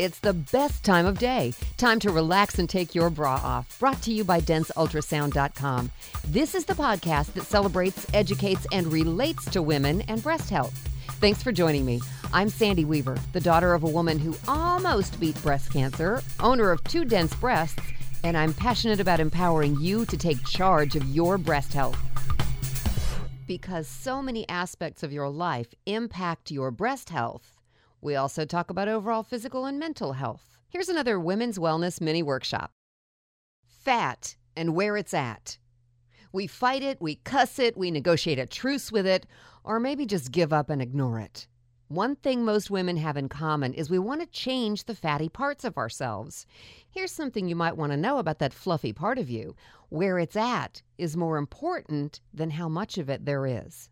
It's the best time of day. Time to relax and take your bra off. Brought to you by DenseUltrasound.com. This is the podcast that celebrates, educates, and relates to women and breast health. Thanks for joining me. I'm Sandy Weaver, the daughter of a woman who almost beat breast cancer, owner of two dense breasts, and I'm passionate about empowering you to take charge of your breast health. Because so many aspects of your life impact your breast health we also talk about overall physical and mental health. Here's another women's wellness mini workshop Fat and where it's at. We fight it, we cuss it, we negotiate a truce with it, or maybe just give up and ignore it. One thing most women have in common is we want to change the fatty parts of ourselves. Here's something you might want to know about that fluffy part of you. Where it's at is more important than how much of it there is.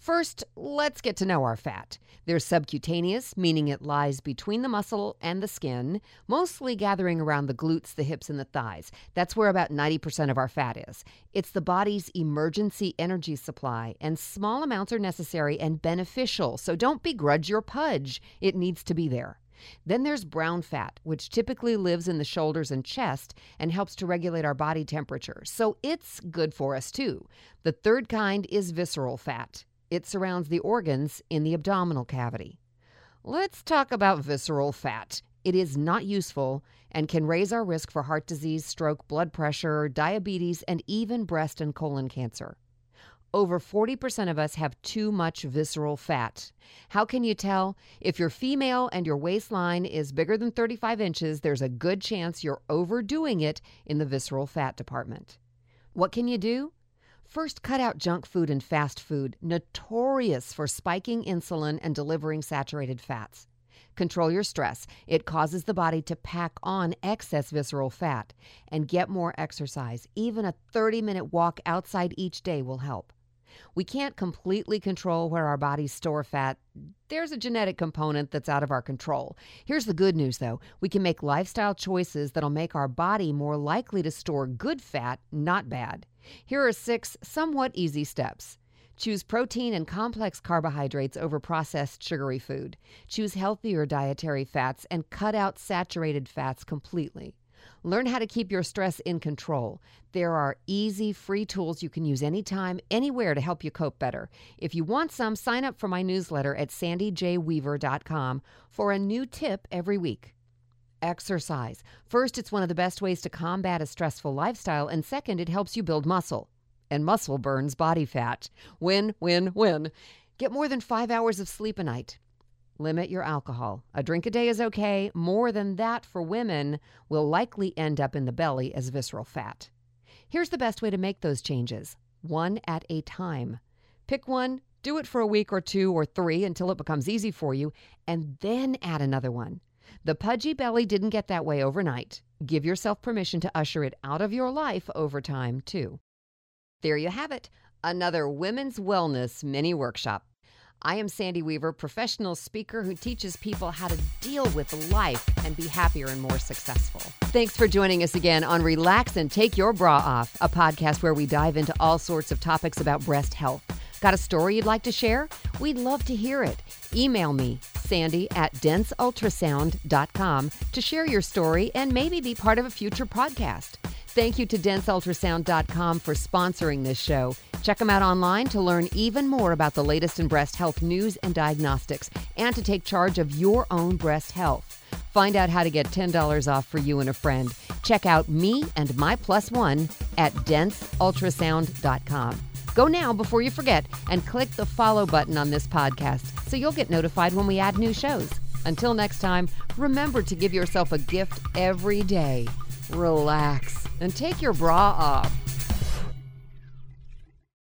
First, let's get to know our fat. There's subcutaneous, meaning it lies between the muscle and the skin, mostly gathering around the glutes, the hips, and the thighs. That's where about 90% of our fat is. It's the body's emergency energy supply, and small amounts are necessary and beneficial, so don't begrudge your pudge. It needs to be there. Then there's brown fat, which typically lives in the shoulders and chest and helps to regulate our body temperature. So it's good for us too. The third kind is visceral fat. It surrounds the organs in the abdominal cavity. Let's talk about visceral fat. It is not useful and can raise our risk for heart disease, stroke, blood pressure, diabetes, and even breast and colon cancer. Over 40% of us have too much visceral fat. How can you tell? If you're female and your waistline is bigger than 35 inches, there's a good chance you're overdoing it in the visceral fat department. What can you do? First, cut out junk food and fast food, notorious for spiking insulin and delivering saturated fats. Control your stress. It causes the body to pack on excess visceral fat. And get more exercise. Even a 30 minute walk outside each day will help. We can't completely control where our bodies store fat. There's a genetic component that's out of our control. Here's the good news though we can make lifestyle choices that'll make our body more likely to store good fat, not bad. Here are six somewhat easy steps. Choose protein and complex carbohydrates over processed sugary food. Choose healthier dietary fats and cut out saturated fats completely. Learn how to keep your stress in control. There are easy, free tools you can use anytime, anywhere to help you cope better. If you want some, sign up for my newsletter at sandyjweaver.com for a new tip every week. Exercise. First, it's one of the best ways to combat a stressful lifestyle, and second, it helps you build muscle. And muscle burns body fat. Win, win, win. Get more than five hours of sleep a night. Limit your alcohol. A drink a day is okay. More than that for women will likely end up in the belly as visceral fat. Here's the best way to make those changes one at a time. Pick one, do it for a week or two or three until it becomes easy for you, and then add another one. The pudgy belly didn't get that way overnight. Give yourself permission to usher it out of your life over time, too. There you have it, another women's wellness mini workshop. I am Sandy Weaver, professional speaker who teaches people how to deal with life and be happier and more successful. Thanks for joining us again on Relax and Take Your Bra Off, a podcast where we dive into all sorts of topics about breast health. Got a story you'd like to share? We'd love to hear it. Email me, Sandy at denseultrasound.com, to share your story and maybe be part of a future podcast. Thank you to denseultrasound.com for sponsoring this show. Check them out online to learn even more about the latest in breast health news and diagnostics and to take charge of your own breast health. Find out how to get $10 off for you and a friend. Check out me and my plus one at denseultrasound.com. Go now before you forget and click the follow button on this podcast so you'll get notified when we add new shows. Until next time, remember to give yourself a gift every day. Relax and take your bra off.